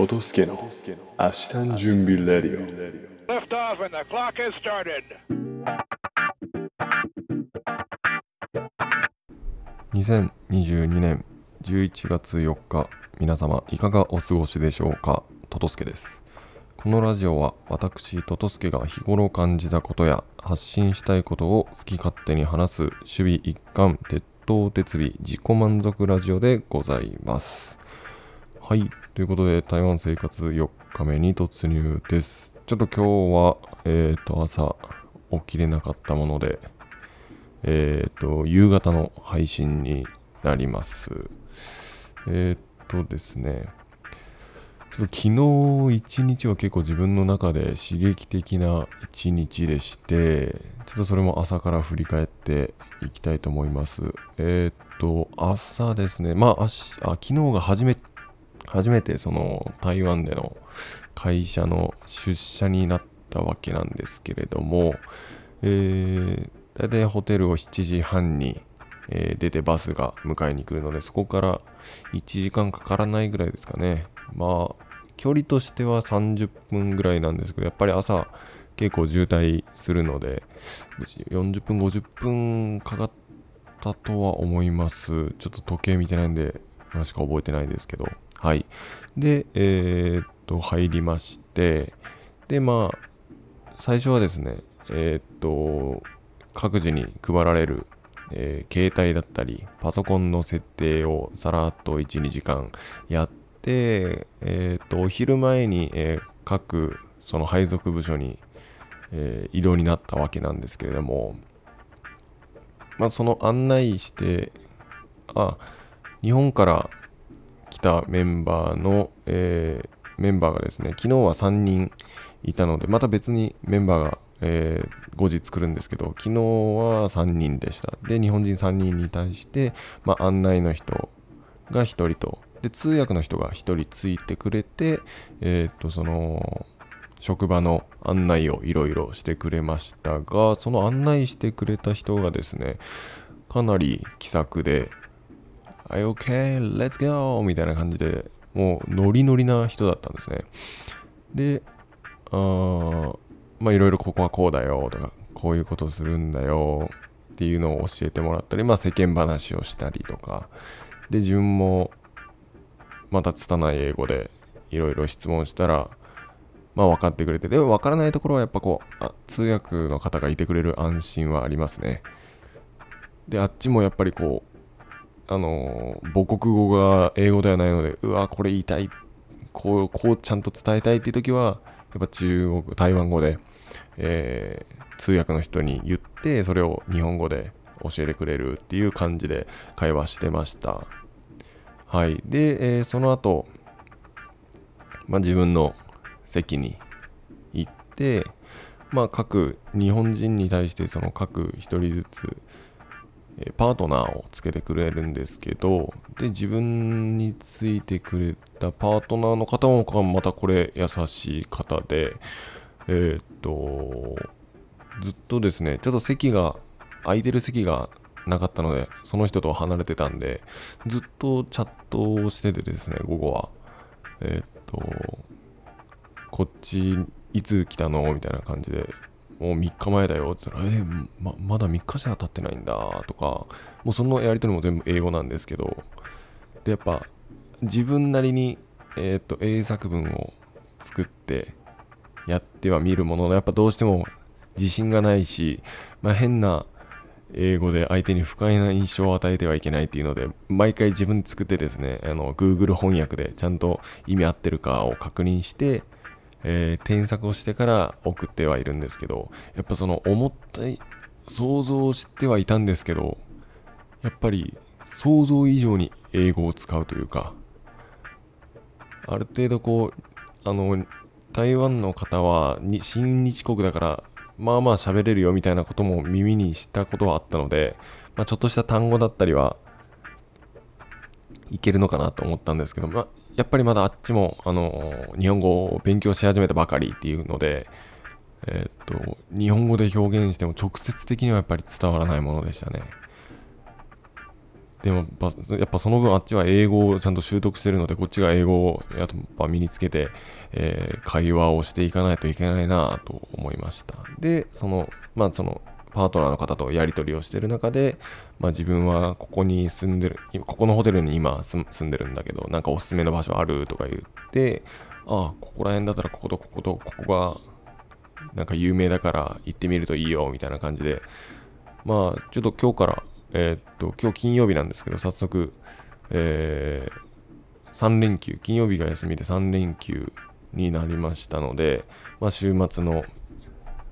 トトスケの明日の準備レディオ。Lift off and the clock has started. 2022年11月4日皆様いかがお過ごしでしょうか？トトスケです。このラジオは私トトスケが日頃感じたことや発信したいことを好き勝手に話す守備一貫鉄頭鉄尾自己満足ラジオでございますはいということで台湾生活4日目に突入ですちょっと今日はえっ、と朝起きれなかったものでえっ、と、夕方の配信になります。えっ、とですね、ちょっと昨日一日は結構自分の中で刺激的な一日でして、ちょっとそれも朝から振り返っていきたいと思います。えっ、と、朝ですね、まあ、あしあ昨日が初め初めてその台湾での会社の出社になったわけなんですけれども、えー、大体ホテルを7時半に、え出てバスが迎えに来るのでそこから1時間かからないぐらいですかね。まあ距離としては30分ぐらいなんですけどやっぱり朝結構渋滞するので40分50分かかったとは思います。ちょっと時計見てないんで詳しく覚えてないですけど。はい。でえーっと入りましてでまあ最初はですねえーっと各自に配られる、えー携帯だったりパソコンの設定をさらっと12時間やって、えーっとお昼前に、えー各その配属部署に、えー移動になったわけなんですけれども、まあ、その案内してあ日本から来たメンバーの、えーメンバーがですね昨日は3人いたのでまた別にメンバーが、えー後日来るんですけど昨日は3人でした。で日本人3人に対して、まあ、案内の人が1人と。で通訳の人が1人ついてくれてえーっとその職場の案内をいろいろしてくれましたがその案内してくれた人がですねかなり気さくで「はい OK let's go」みたいな感じでもうノリノリな人だったんですね。であーまあいろいろここはこうだよとかこういうことするんだよっていうのを教えてもらったりまあ世間話をしたりとか。で自分もまた拙い英語でいろいろ質問したらまあ分かってくれてでも分からないところはやっぱこうあ通訳の方がいてくれる安心はありますね。であっちもやっぱりこうあの母国語が英語ではないのでうわこれ言いたい。こうこうちゃんと伝えたいっていう時はやっぱ中国台湾語で、えー通訳の人に言ってそれを日本語で教えてくれるっていう感じで会話してました。はい。で、えーその後、まあ自分の席に行ってまあ各日本人に対してその各一人ずつパートナーをつけてくれるんですけどで自分についてくれたパートナーの方もまたこれ優しい方でえーっとずっとですねちょっと席が空いてる席がなかったのでその人と離れてたんでずっとチャットをしててですね午後は。えーっとこっちいつ来たの？みたいな感じでもう3日前だよ。って言ったら、えままだ3日しか経ってないんだ。とか、もうそのやり取りも全部英語なんですけど、で、やっぱ自分なりに、えーっと英作文を作ってやっては見るものの、やっぱどうしても自信がないし、まあ、変な英語で相手に不快な印象を与えてはいけないっていうので、毎回自分で作ってですね、あの Google 翻訳でちゃんと意味合ってるかを確認して、えー添削をしてから送ってはいるんですけどやっぱその思ったい想像してはいたんですけどやっぱり想像以上に英語を使うというかある程度こうあの台湾の方はに親日国だからまあまあ喋れるよみたいなことも耳にしたことはあったので、まあ、ちょっとした単語だったりはいけるのかなと思ったんですけど、まあ、やっぱりまだあっちも、あの日本語を勉強し始めたばかりっていうので、えっと、日本語で表現しても直接的にはやっぱり伝わらないものでしたね。でもやっぱその分あっちは英語をちゃんと習得してるのでこっちが英語をやっぱ身につけて、えー会話をしていかないといけないなと思いましたでそのまあそのパートナーの方とやり取りをしてる中で、まあ、自分はここに住んでるここのホテルに今住んでるんだけどなんかおすすめの場所あるとか言ってああここら辺だったらこことこことここがなんか有名だから行ってみるといいよみたいな感じでまあちょっと今日からえーっと今日金曜日なんですけど早速えー3連休金曜日が休みで3連休になりましたので、まあ、週末の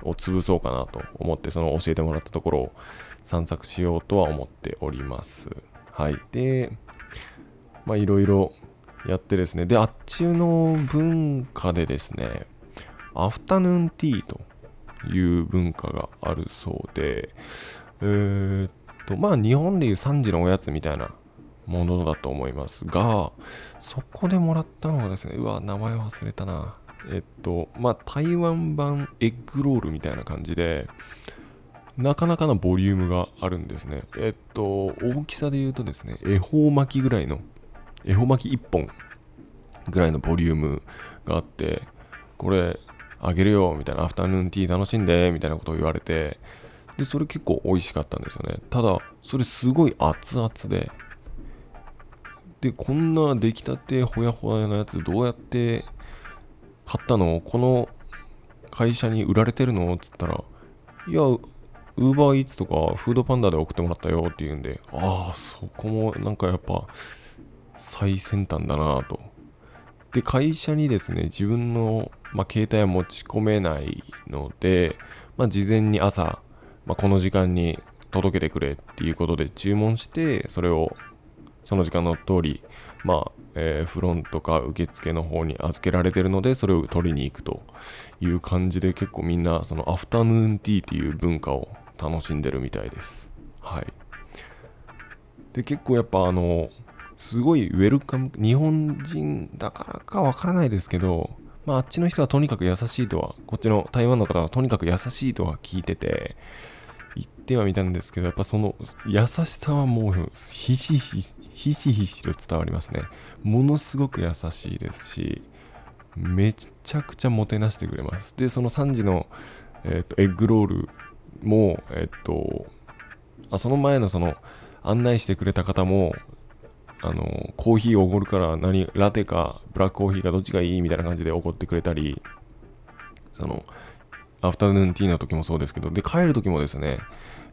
を潰そうかなと思ってその教えてもらったところを散策しようとは思っております。はい。でまあいろいろやってですね。であっちの文化でですねアフタヌーンティーという文化があるそうでえーっとまあ日本でいう3時のおやつみたいなものだと思いますがそこでもらったのがですねうわ名前忘れたな。えっとまあ台湾版エッグロールみたいな感じでなかなかのボリュームがあるんですね。えっと大きさで言うとですね恵方巻きぐらいの恵方巻き1本ぐらいのボリュームがあってこれあげるよみたいなアフタヌーンティー楽しんでみたいなことを言われてでそれ結構美味しかったんですよね。ただそれすごい熱々ででこんな出来たてほやほやのやつどうやって買ったのこの会社に売られてるの？っつったらいやウーバーイーツとかフードパンダで送ってもらったよって言うんでああそこもなんかやっぱ最先端だなと。で会社にですね自分の、まあ、携帯は持ち込めないので、まあ、事前に朝、まあ、この時間に届けてくれっていうことで注文してそれをその時間の通り、まあえーフロントか受付の方に預けられてるのでそれを取りに行くという感じで結構みんなそのアフタヌーンティーっていう文化を楽しんでるみたいです。はい。で結構やっぱあのすごいウェルカム日本人だからかわからないですけどまああっちの人はとにかく優しいとはこっちの台湾の方はとにかく優しいとは聞いてて言ってはみたんですけどやっぱその優しさはもうひしひしひしひしと伝わりますね。ものすごく優しいですしめちゃくちゃもてなしてくれます。でその3時の、えーとエッグロールもえっ、とあその前のその案内してくれた方もあのコーヒーおごるから何ラテかブラックコーヒーかどっちがいいみたいな感じでおごってくれたりそのアフタヌーンティーの時もそうですけどで帰る時もですね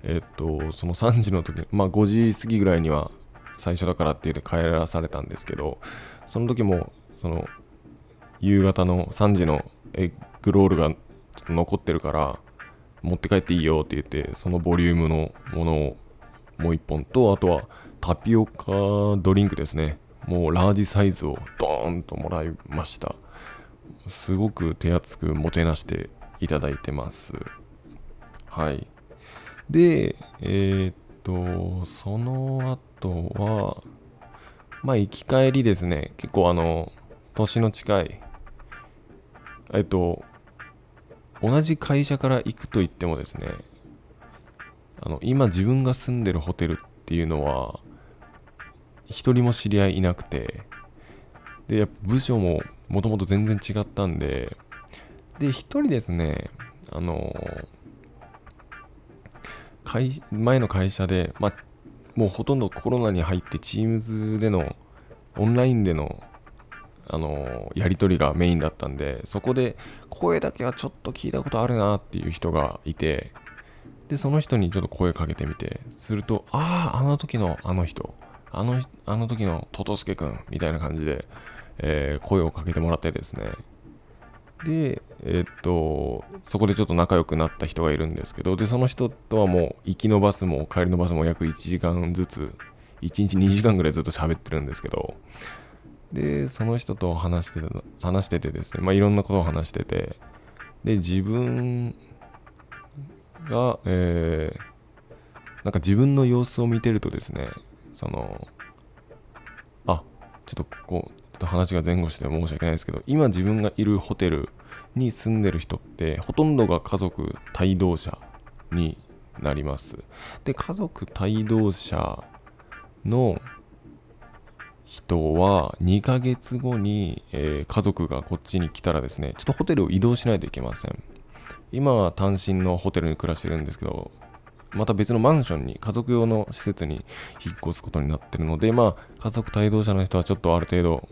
えっとその3時の時まあ5時過ぎぐらいには最初だからって言って帰らされたんですけどその時もその夕方の3時のエッグロールがちょっと残ってるから持って帰っていいよって言ってそのボリュームのものをもう1本とあとはタピオカドリンクですね。もうラージサイズをドーンともらいました。すごく手厚くもてなしていただいてます。はい。でえーっとその後はまあ行き帰りですね。結構あの年の近いえっと同じ会社から行くと言ってもですねあの今自分が住んでるホテルっていうのは一人も知り合いいなくてでやっぱ部署ももともと全然違ったんでで一人ですねあの会前の会社で、まあ、もうほとんどコロナに入って Teams でのオンラインでのあのやり取りがメインだったんでそこで声だけはちょっと聞いたことあるなっていう人がいてでその人にちょっと声かけてみてするとあああの時のあの人あのあの時のトトスケくんみたいな感じで、えー声をかけてもらってですねでえっとそこでちょっと仲良くなった人がいるんですけどでその人とはもう行きのバスも帰りのバスも約1時間ずつ1日2時間ぐらいずっと喋ってるんですけどでその人と話して話しててですねまあいろんなことを話しててで自分がえーなんか自分の様子を見てるとですねそのあちょっとここちょっと話が前後して申し訳ないですけど今自分がいるホテルに住んでる人ってほとんどが家族帯同者になります。で家族帯同者の人は2ヶ月後に、えー家族がこっちに来たらですねちょっとホテルを移動しないといけません。今は単身のホテルに暮らしてるんですけどまた別のマンションに家族用の施設に引っ越すことになってるのでまあ家族帯同者の人はちょっとある程度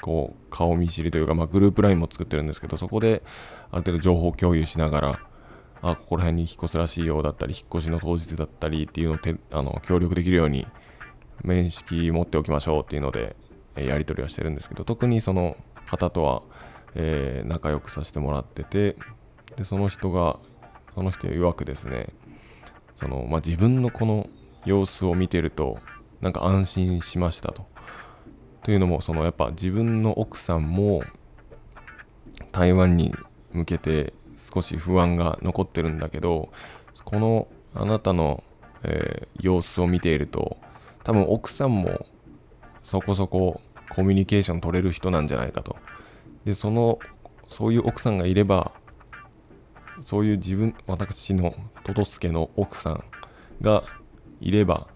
こう顔見知りというか、まあ、グループラインも作ってるんですけどそこである程度情報共有しながらあここら辺に引っ越すらしいようだったり引っ越しの当日だったりっていうのをあの協力できるように面識持っておきましょうっていうので、えやり取りはしてるんですけど特にその方とは、えー仲良くさせてもらっててでその人がその人曰くですねその、まあ、自分のこの様子を見てるとなんか安心しましたと。というのもそのやっぱ自分の奥さんも台湾に向けて少し不安が残ってるんだけどこのあなたの、えー様子を見ていると多分奥さんもそこそこコミュニケーション取れる人なんじゃないかと。でそのそういう奥さんがいればそういう自分私のトトスケの奥さんがいれば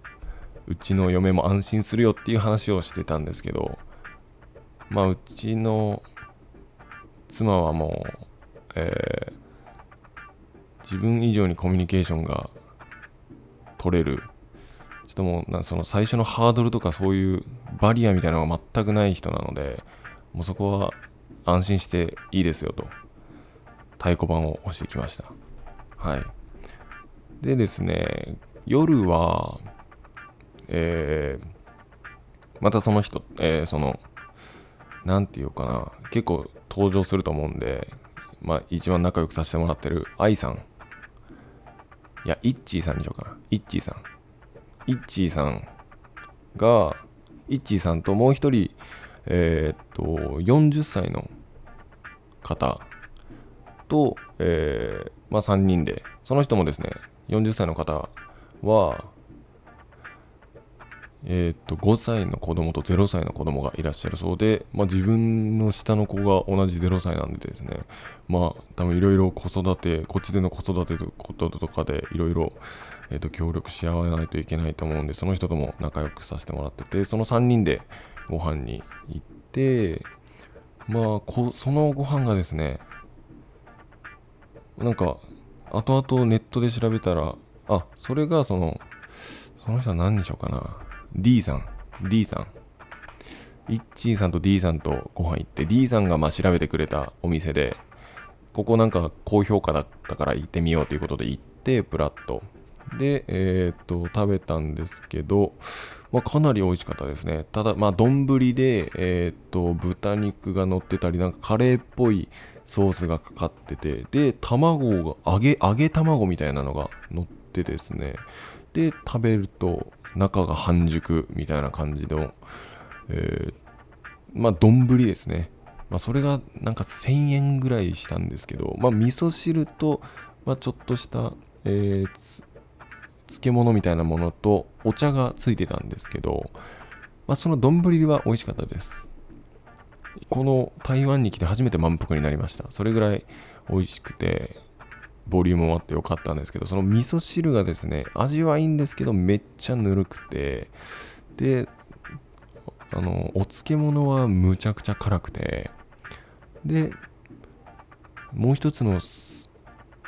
うちの嫁も安心するよっていう話をしてたんですけどまあうちの妻はもう、えー自分以上にコミュニケーションが取れる。ちょっともうなその最初のハードルとかそういうバリアみたいなのが全くない人なのでもうそこは安心していいですよと太鼓判を押してきました。はい。でですね夜はえーまたその人、えーそのなんていうかな結構登場すると思うんでまあ一番仲良くさせてもらってる愛さん。いやイッチーさんにしようかな。イッチーさん。イッチーさんがイッチーさんともう一人えーっと40歳の方と、えーまあ、3人でその人もですね40歳の方はえーっと5歳の子供と0歳の子供がいらっしゃるそうで、まあ、自分の下の子が同じ0歳なんでですねまあ多分いろいろ子育てこっちでの子育てとこととかでいろいろえーと協力し合わないといけないと思うんでその人とも仲良くさせてもらっててその3人でご飯に行ってまあこそのご飯がですねなんか後々ネットで調べたらあそれがそのその人は何にしようかな。D さん。D さん。イッチーさんと D さんとご飯行って D さんがまあ調べてくれたお店でここなんか高評価だったから行ってみようということで行ってプラッと。でえーっと食べたんですけど、まあ、かなり美味しかったですね。ただまあ丼でえーっと豚肉が乗ってたりなんかカレーっぽいソースがかかっててで卵が揚げ揚げ卵みたいなのが乗ってですね。で食べると中が半熟みたいな感じの、えーまあ丼ですね、まあ、それがなんか1000円ぐらいしたんですけど、まあ、味噌汁と、まあ、ちょっとした、えー漬物みたいなものとお茶がついてたんですけど、まあ、その丼は美味しかったです。この台湾に来て初めて満腹になりました。それぐらい美味しくてボリュームもあってよかったんですけどその味噌汁がですね味はいいんですけどめっちゃぬるくてであのお漬物はむちゃくちゃ辛くてでもう一つの、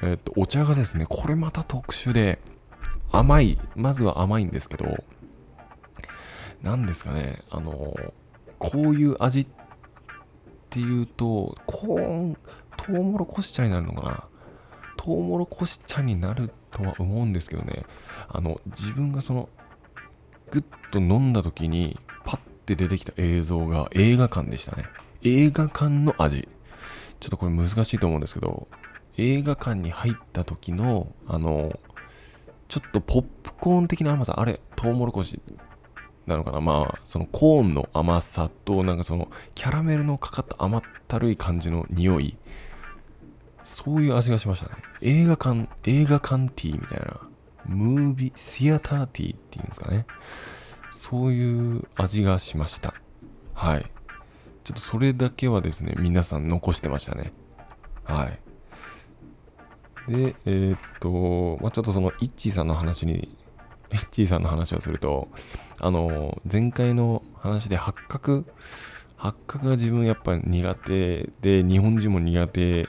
えっとお茶がですねこれまた特殊で甘いまずは甘いんですけど何ですかねあのこういう味っていうとコーントウモロコシ茶になるのかなトウモロコシ茶になるとは思うんですけどね。あの自分がそのグッと飲んだ時にパッて出てきた映像が映画館でしたね。映画館の味。ちょっとこれ難しいと思うんですけど映画館に入った時のあのちょっとポップコーン的な甘さ。あれトウモロコシなのかな。まあそのコーンの甘さとなんかそのキャラメルのかかった甘ったるい感じの匂い。そういう味がしましたね。映画館映画館ティーみたいな。ムービーシアターティーっていうんですかね。そういう味がしました。はい。ちょっとそれだけはですね皆さん残してましたね。はい。でえーっと、まあ、ちょっとそのイッチーさんの話にイッチーさんの話をするとあの前回の話で八角八角が自分やっぱ苦手で日本人も苦手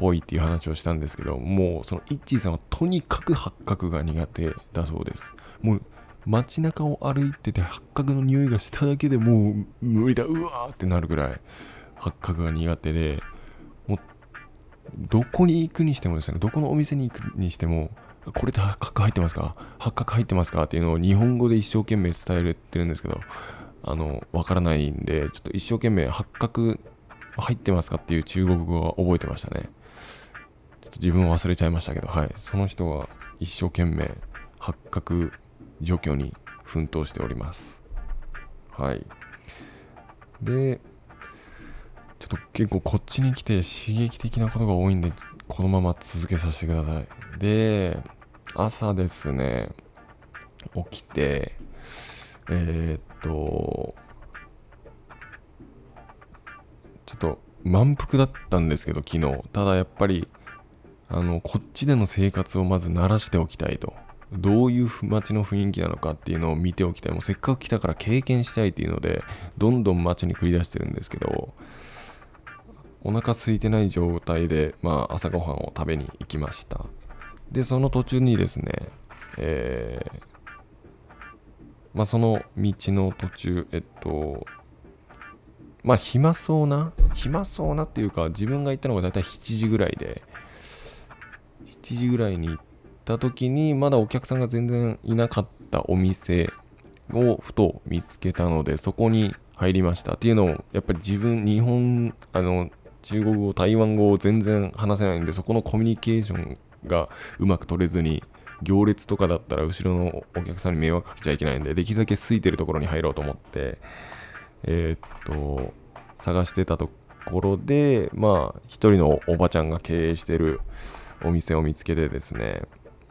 ぽいっていう話をしたんですけどもうそのイッチーさんはとにかく八角が苦手だそうです。もう街中を歩いてて八角の匂いがしただけでもう無理だうわーってなるぐらい八角が苦手でもうどこに行くにしてもですねどこのお店に行くにしてもこれって八角入ってますか？八角入ってますかっていうのを日本語で一生懸命伝えるてるんですけどあのわからないんでちょっと一生懸命八角入ってますかっていう中国語は覚えてましたね。っと自分忘れちゃいましたけどはい。その人は一生懸命八角除去に奮闘しております。はい。でちょっと結構こっちに来て刺激的なことが多いんでこのまま続けさせてください。で朝ですね起きてえーっとちょっと満腹だったんですけど昨日。ただやっぱりあのこっちでの生活をまず慣らしておきたいと。どういう街の雰囲気なのかっていうのを見ておきたい。もうせっかく来たから経験したいっていうのでどんどん街に繰り出してるんですけどお腹空いてない状態で、まあ、朝ごはんを食べに行きました。でその途中にですねえーまあ、その道の途中えっとまあ暇そうな暇そうなっていうか自分が行ったのが大体7時ぐらいで7時ぐらいに行った時にまだお客さんが全然いなかったお店をふと見つけたのでそこに入りました。っていうのをやっぱり自分日本あの中国語台湾語を全然話せないんでそこのコミュニケーションがうまく取れずに行列とかだったら後ろのお客さんに迷惑かけちゃいけないんでできるだけ空いてるところに入ろうと思ってえっと探してたところでまあ一人のおばちゃんが経営してるお店を見つけてですね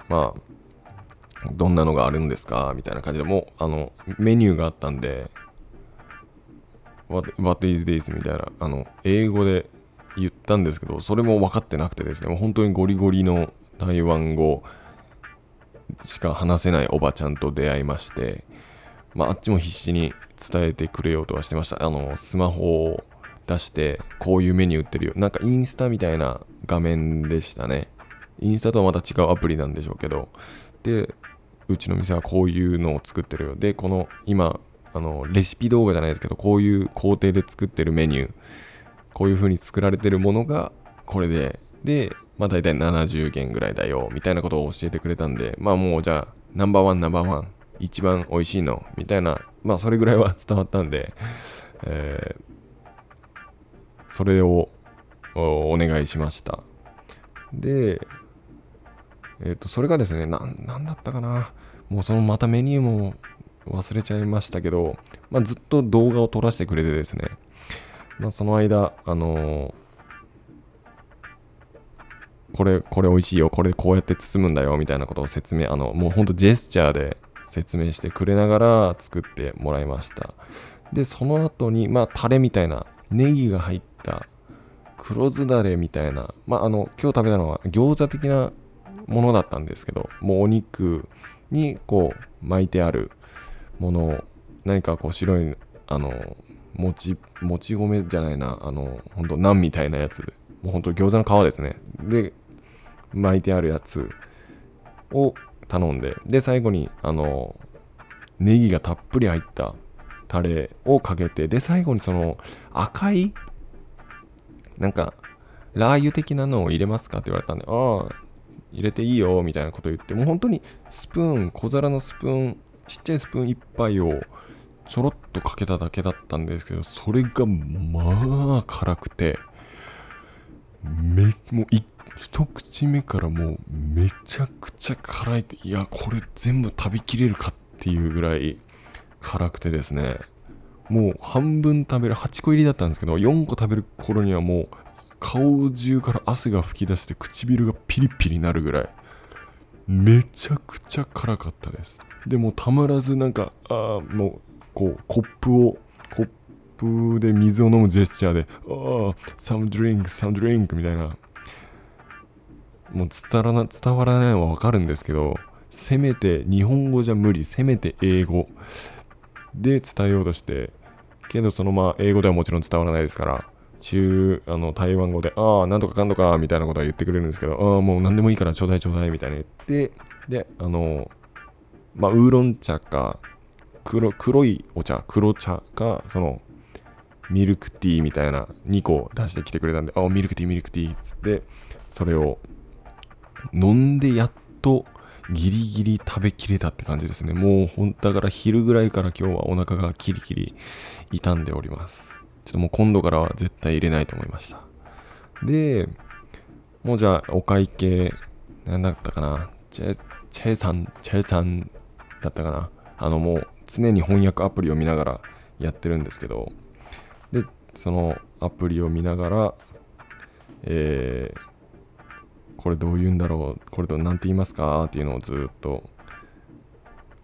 まあどんなのがあるんですかみたいな感じでもうあのメニューがあったんで What, what is this? みたいなあの英語で言ったんですけどそれも分かってなくてですねもう本当にゴリゴリの台湾語しか話せないおばちゃんと出会いまして、まあ、あっちも必死に伝えてくれようとはしてましたあのスマホを出してこういうメニュー売ってるよなんかインスタみたいな画面でしたねインスタとはまた違うアプリなんでしょうけどでうちの店はこういうのを作ってるよ。でこの今あのレシピ動画じゃないですけどこういう工程で作ってるメニューこういう風に作られてるものがこれででまあ大体70元ぐらいだよみたいなことを教えてくれたんでまあもうじゃあナンバーワンナンバーワン一番美味しいのみたいなまあそれぐらいは 伝わったんで、えーそれをお願いしました。でえっ、とそれがですねなんなんだったかな。もうそのまたメニューも忘れちゃいましたけど、まあ、ずっと動画を撮らせてくれてですね、まあ、その間あのこれ、これ美味しいよ、これこうやって包むんだよ、みたいなことを説明、あの、もうほんとジェスチャーで説明してくれながら作ってもらいました。で、その後に、まあ、タレみたいな、ネギが入った黒酢だれみたいな、まあ、あの、今日食べたのは餃子的なものだったんですけど、もうお肉にこう巻いてあるものを、何かこう白い、あの、もち、もち米じゃないな、あの、ほんとナンみたいなやつ、もうほんと餃子の皮ですね。で、巻いてあるやつを頼んで、で、最後に、あの、ネギがたっぷり入ったタレをかけて、で、最後にその赤い、なんか、ラー油的なのを入れますかって言われたんで、ああ、入れていいよ、みたいなこと言って、もう本当にスプーン、小皿のスプーン、ちっちゃいスプーン1杯をちょろっとかけただけだったんですけど、それがまあ辛くて、めもう一口目からもうめちゃくちゃ辛いっていやこれ全部食べきれるかっていうぐらい辛くてですね。もう半分食べる8個入りだったんですけど4個食べる頃にはもう顔中から汗が噴き出して唇がピリピリなるぐらい。めちゃくちゃ辛かったです。でもたまらずなんかあもうこうコップをコップで水を飲むジェスチャーで「ああサムドリンクサムドリンク」みたいな。もう伝わらな伝わらないのはわかるんですけどせめて日本語じゃ無理。せめて英語。で伝えようとして。けどそのまあ英語ではもちろん伝わらないですから。中あの台湾語でああなんとかかんとかみたいなことは言ってくれるんですけどああもう何でもいいからちょうだいちょうだいみたいに言ってであのまあウーロン茶か黒黒いお茶黒茶かそのミルクティーみたいな2個出してきてくれたんでああミルクティーミルクティーっつってそれを飲んでやっとギリギリ食べきれたって感じですね。もうほんだから昼ぐらいから今日はお腹がキリキリ傷んでおります。ちょっともう今度からは絶対入れないと思いました。で、もうじゃあお会計、なんだったかな？チェ、チェさん、チェさんだったかな？あのもう常に翻訳アプリを見ながらやってるんですけど、で、そのアプリを見ながら、えー、これどう言うんだろう、これと何て言いますか？っていうのをずっと、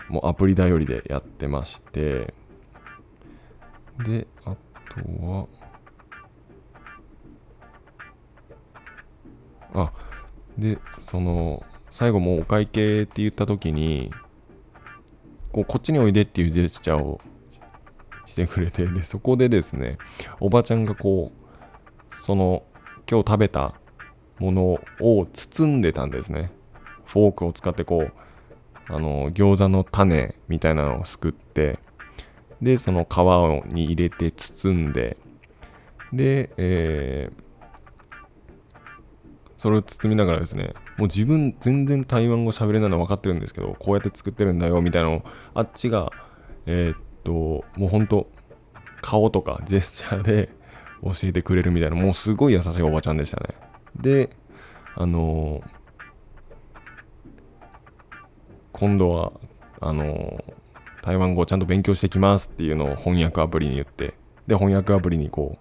もうアプリ頼りでやってまして、で、あとは、あ、で、その、最後もうお会計って言った時に、こうこっちにおいでっていうジェスチャーをしてくれて、で、そこでですね、おばちゃんがこう、その、今日食べたものを包んでたんですね。フォークを使ってこう、あの、餃子の種みたいなのをすくって、で、その皮をに入れて包んで、で、えーそれを包みながらですね、もう自分全然台湾語喋れないの分かってるんですけど、こうやって作ってるんだよみたいなのを、あっちが、えーっと、もうほんと、顔とかジェスチャーで教えてくれるみたいな、もうすごい優しいおばちゃんでしたね。で、あのー今度は、あのー台湾語をちゃんと勉強してきますっていうのを翻訳アプリに言って、で、翻訳アプリにこ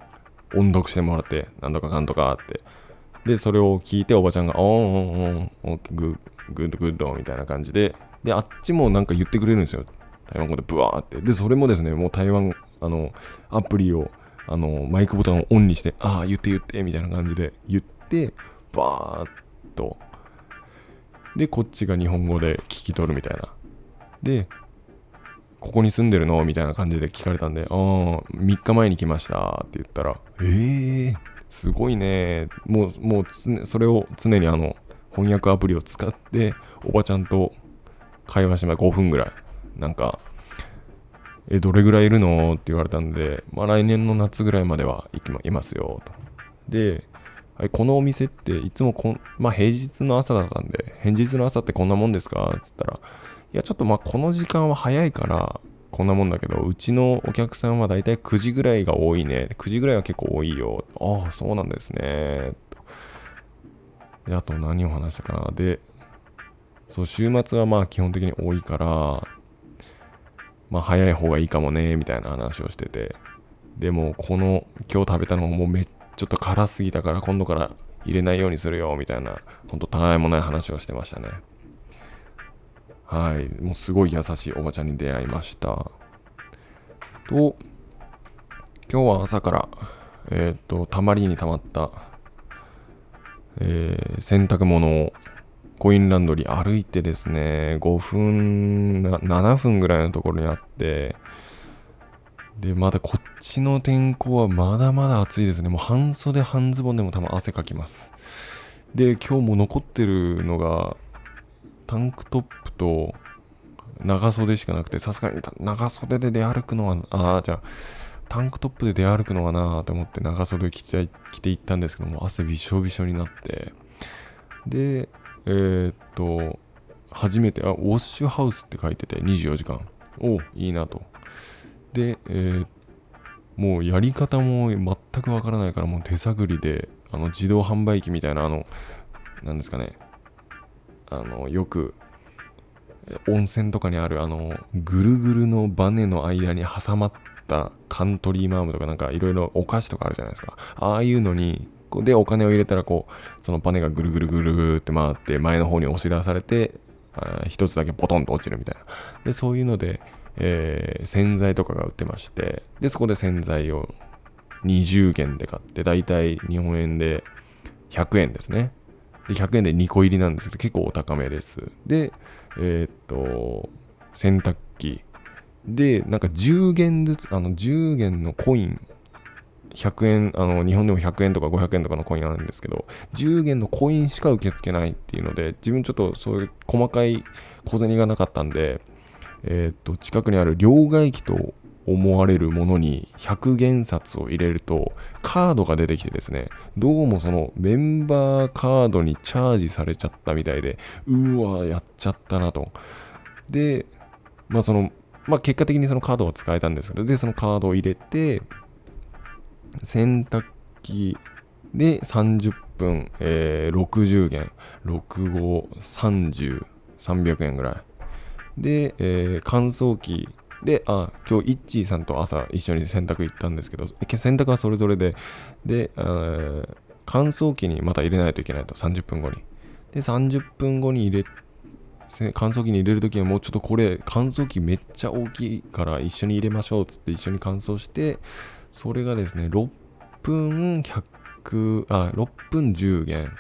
う、音読してもらって、なんとかかんとかって。で、それを聞いておばちゃんが、おーおーおーお goo good good みたいな感じで、で、あっちもなんか言ってくれるんですよ。台湾語でブワーって。で、それもですね、もう台湾、あの、アプリを、あの、マイクボタンをオンにして、ああ、言って言って、みたいな感じで言って、バーっと。で、こっちが日本語で聞き取るみたいな。で、ここに住んでるの？みたいな感じで聞かれたんで、ああ、3日前に来ましたって言ったら、ええー、すごいね。もう、もうそれを常にあの、翻訳アプリを使って、おばちゃんと会話してま5分ぐらい。なんか、え、どれぐらいいるの？って言われたんで、まあ来年の夏ぐらいまでは行きまいますよ、と。で、はいこのお店っていつもこん、まあ平日の朝だったんで、平日の朝ってこんなもんですか？つったら、いや、ちょっとまあこの時間は早いから、こんなもんだけど、うちのお客さんはだいたい9時ぐらいが多いね。9時ぐらいは結構多いよ。ああ、そうなんですね。で、あと何を話したかな。で、そう、週末はまあ基本的に多いから、まあ早い方がいいかもね、みたいな話をしてて。でも、この、今日食べたのももうめっちょっと辛すぎたから今度から入れないようにするよ、みたいな、ほんとたわいもない話をしてましたね。はい。もうすごい優しいおばちゃんに出会いました。と、今日は朝から、えーと、たまりにたまった、えー洗濯物をコインランドリー歩いてですね、5分、7分ぐらいのところにあって、で、まだこっちの天候はまだまだ暑いですね。もう半袖半ズボンでも多分汗かきます。で、今日も残ってるのが、タンクトップと長袖しかなくて、さすがに長袖で出歩くのは、ああ、じゃあ、タンクトップで出歩くのはなと思って長袖着て着て行ったんですけども、汗びしょびしょになって、で、えーっと、初めて、あ、ウォッシュハウスって書いてて、24時間。おいいなと。で、えーもうやり方も全くわからないから、もう手探りで、あの自動販売機みたいな、あの、なんですかね、あの、よく、温泉とかにある、あの、ぐるぐるのバネの間に挟まったカントリーマームとかなんかいろいろお菓子とかあるじゃないですか。ああいうのに、こうで、お金を入れたら、こう、そのバネがぐるぐるぐるぐるって回って、前の方に押し出されて、あー一つだけポトンと落ちるみたいな。で、そういうので、えー洗剤とかが売ってまして、で、そこで洗剤を20元で買って、だいたい日本円で100円ですね。で100円で2個入りなんですけど結構お高めです。でえーっと洗濯機。でなんか10元ずつあの10元のコイン100円あの日本でも100円とか500円とかのコインあるんですけど10元のコインしか受け付けないっていうので自分ちょっとそういう細かい小銭がなかったんでえーっと近くにある両替機と思われるものに100元札を入れるとカードが出てきてですねどうもそのメンバーカードにチャージされちゃったみたいでうわやっちゃったなと。でまあそのまあ結果的にそのカードは使えたんですけどでそのカードを入れて洗濯機で30分、えー60元6530 300円ぐらい。で、えー乾燥機で、あ、今日、イッチーさんと朝一緒に洗濯行ったんですけど、洗濯はそれぞれで、で、乾燥機にまた入れないといけないと、30分後に。で、30分後に入れ、乾燥機に入れるときはもうちょっとこれ、乾燥機めっちゃ大きいから一緒に入れましょうっつって一緒に乾燥して、それがですね、6分100、あ、6分10元。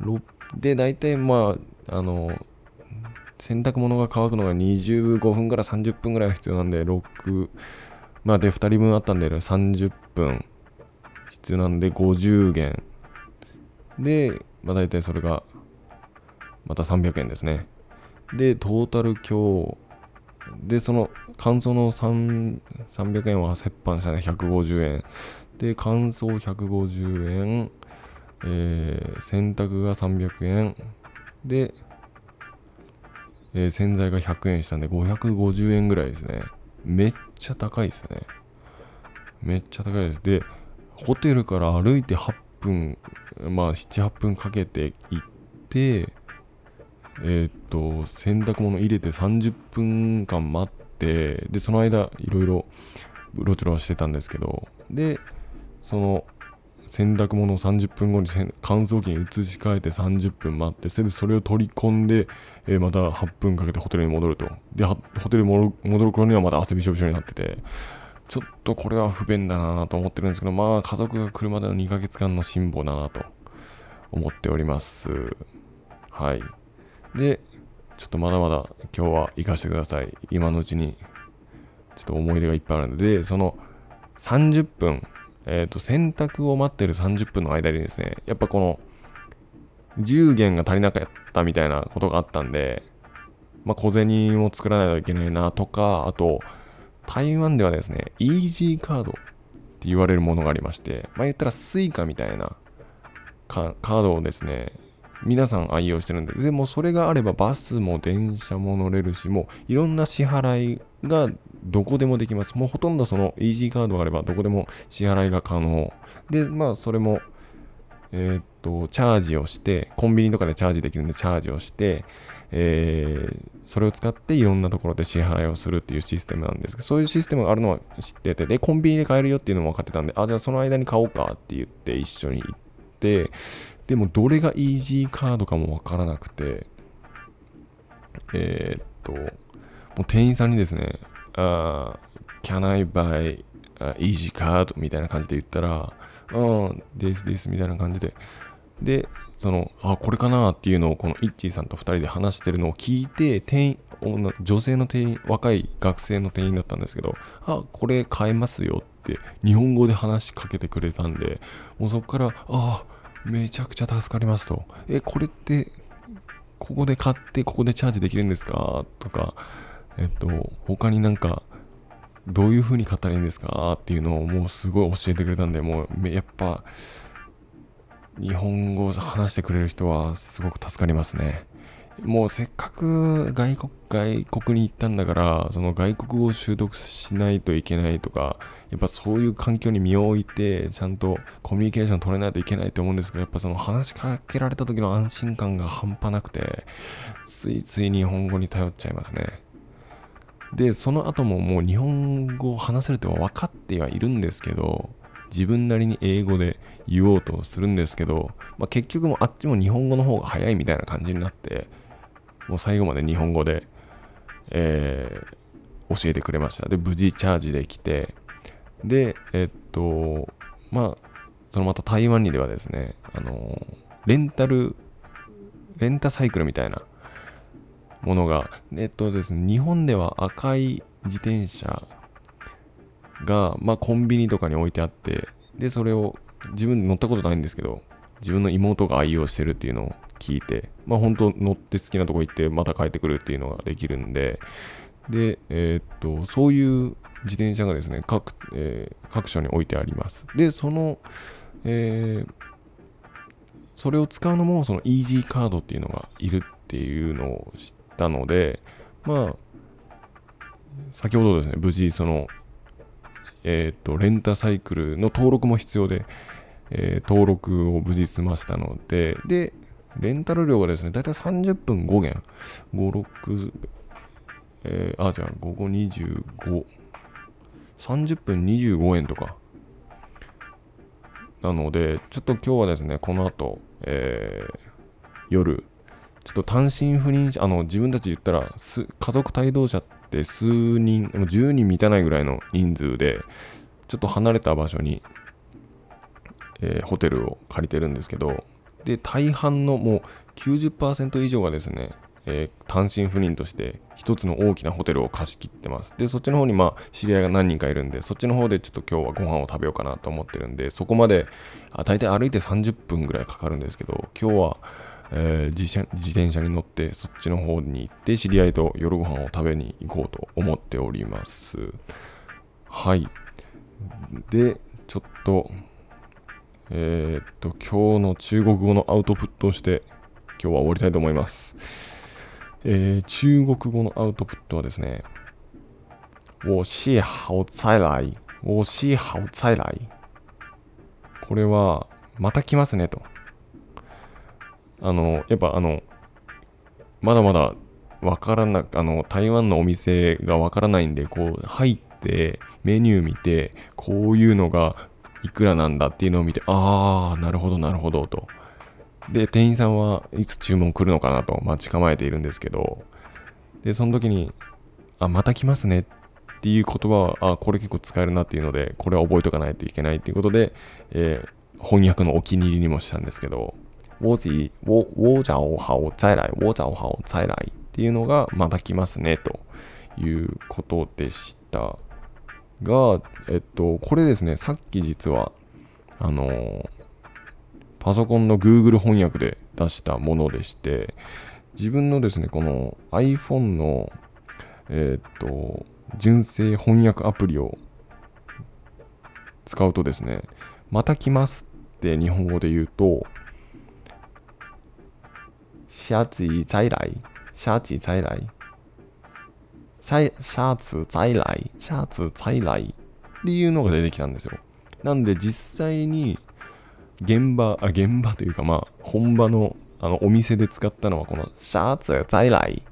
6で、大体まあ、あの、洗濯物が乾くのが25分から30分ぐらいが必要なんで、6、まあで、2人分あったんで、30分必要なんで、50元。で、まあ大体それが、また300円ですね。で、トータル今日、で、その乾燥の3 300円は折半したね、150円。で、乾燥150円、えー洗濯が300円。で、えー洗剤が100円したんで550円ぐらいですね。めっちゃ高いですね。めっちゃ高いです。で、ホテルから歩いて8分、まあ7、8分かけて行って、えーっと、洗濯物入れて30分間待って、で、その間、いろいろうろちょろしてたんですけど、で、その、洗濯物を30分後に乾燥機に移し替えて30分待ってそれでそれを取り込んで、えーまた8分かけてホテルに戻ると。でホテルに戻る頃にはまた汗びしょびしょになってて。ちょっとこれは不便だなと思ってるんですけどまあ家族が来るまでの2ヶ月間の辛抱だなと。思っております。はい。でちょっとまだまだ今日は行かせてください。今のうちに。ちょっと思い出がいっぱいあるので。でその30分。えっ、と、洗濯を待ってる30分の間にですね、やっぱこの、10元が足りなかったみたいなことがあったんで、まあ、小銭を作らないといけないなとか、あと、台湾ではですね、 EasyCard って言われるものがありまして、まあ、言ったら Suica みたいなカードをですね、皆さん愛用してるんで、でもそれがあればバスも電車も乗れるし、もういろんな支払いがどこでもできます。もうほとんどそのイージーカードがあればどこでも支払いが可能。で、まあそれも、えーっと、チャージをして、コンビニとかでチャージできるんでチャージをして、えーそれを使っていろんなところで支払いをするっていうシステムなんですけど、そういうシステムがあるのは知ってて、で、コンビニで買えるよっていうのも分かってたんで、あ、じゃあその間に買おうかって言って一緒に行って、でもどれがイージーカードかも分からなくて、えーっと、もう店員さんにですね、あー Can I buy easy card? みたいな感じで言ったら、うん、ですですみたいな感じで、で、その、あ、これかなっていうのを、このイッチーさんと2人で話してるのを聞いて、店員、女女性の店員、若い学生の店員だったんですけど、あ、これ買えますよって、日本語で話しかけてくれたんで、もうそこから、あ、めちゃくちゃ助かりますと。え、これって、ここで買って、ここでチャージできるんですか？とか、えっと、他になんか、どういう風に買ったらいいんですかっていうのをもうすごい教えてくれたんで、もうやっぱ、日本語を話してくれる人はすごく助かりますね。もうせっかく外国外国に行ったんだから、その外国語を習得しないといけないとか、やっぱそういう環境に身を置いて、ちゃんとコミュニケーション取れないといけないと思うんですけど、やっぱその話しかけられた時の安心感が半端なくて、ついつい日本語に頼っちゃいますね。で、その後ももう日本語を話せるって分かってはいるんですけど、自分なりに英語で言おうとするんですけど、まあ、結局もうあっちも日本語の方が早いみたいな感じになって、もう最後まで日本語で、えー教えてくれました。で、無事チャージできて、で、えっと、まあ、そのまた台湾にではですね、あの、レンタルレンタサイクルみたいなものが、えっとですね、日本では赤い自転車が、まあ、コンビニとかに置いてあって、で、それを自分乗ったことないんですけど、自分の妹が愛用してるっていうのを聞いて、まあ、本当乗って好きなとこ行って、また帰ってくるっていうのができるんで、で、えーっと、そういう自転車がですね、各、えー各所に置いてあります。で、その、えーそれを使うのも、そのイージーカードっていうのがいるっていうのを知ってたので、まあ、先ほどですね、無事、その、えーっと、レンタサイクルの登録も必要で、えー登録を無事済ましたので、で、レンタル料がですね、だいたい30分5元、5、6、えーあ、じゃあ、午後25、30分25円とか。なので、ちょっと今日はですね、この後、えー夜、ちょっと単身赴任者、あの、自分たち言ったら、家族帯同者って数人、もう10人満たないぐらいの人数で、ちょっと離れた場所に、えーホテルを借りてるんですけど、で、大半のもう90%以上がですね、えー単身赴任として一つの大きなホテルを貸し切ってます。で、そっちの方にまあ知り合いが何人かいるんで、そっちの方でちょっと今日はご飯を食べようかなと思ってるんで、そこまで、あ大体歩いて30分ぐらいかかるんですけど、今日は、えー自転車に乗ってそっちの方に行って知り合いと夜ご飯を食べに行こうと思っております。はい。で、ちょっと、えーっと、今日の中国語のアウトプットをして、今日は終わりたいと思います。えー中国語のアウトプットはですね、我是好再来。我是好再来。これは、また来ますねと。あの、やっぱあの、まだまだわからなあの、台湾のお店がわからないんで、こう、入って、メニュー見て、こういうのがいくらなんだっていうのを見て、あー、なるほど、なるほど、と。で、店員さんはいつ注文来るのかなと待ち構えているんですけど、で、その時に、あ、また来ますねっていう言葉は、あ、これ結構使えるなっていうので、これは覚えとかないといけないっていうことで、えー翻訳のお気に入りにもしたんですけど、我自我我找好再来、我找好再来っていうのが、また来ますねということでしたが、えっと、これですね、さっき実は、あのパソコンの Google 翻訳で出したものでして、自分のですね、この iPhone の、えっと、純正翻訳アプリを使うとですね、また来ますって日本語で言うと、下次再来、下次再来、下下次再来、下次再来っていうのが出てきたんですよ。なんで実際に現場、あ、現場というかまあ本場のあのお店で使ったのはこのシャーツ在来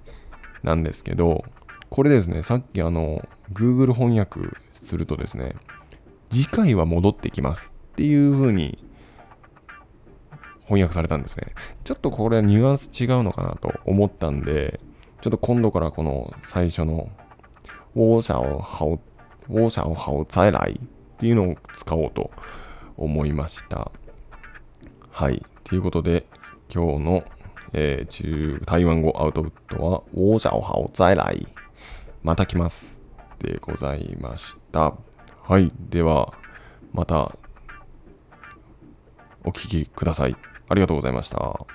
なんですけど、これですね、さっきあの Google 翻訳するとですね、次回は戻ってきますっていう風に翻訳されたんですね。ちょっとこれはニュアンス違うのかなと思ったんで、ちょっと今度からこの最初の我想好我想好再来っていうのを使おうと思いました。はい。ということで、今日の、えー中台湾語アウトプットは、我想好再来。また来ます。でございました。はい。では、また、お聞きください。ありがとうございました。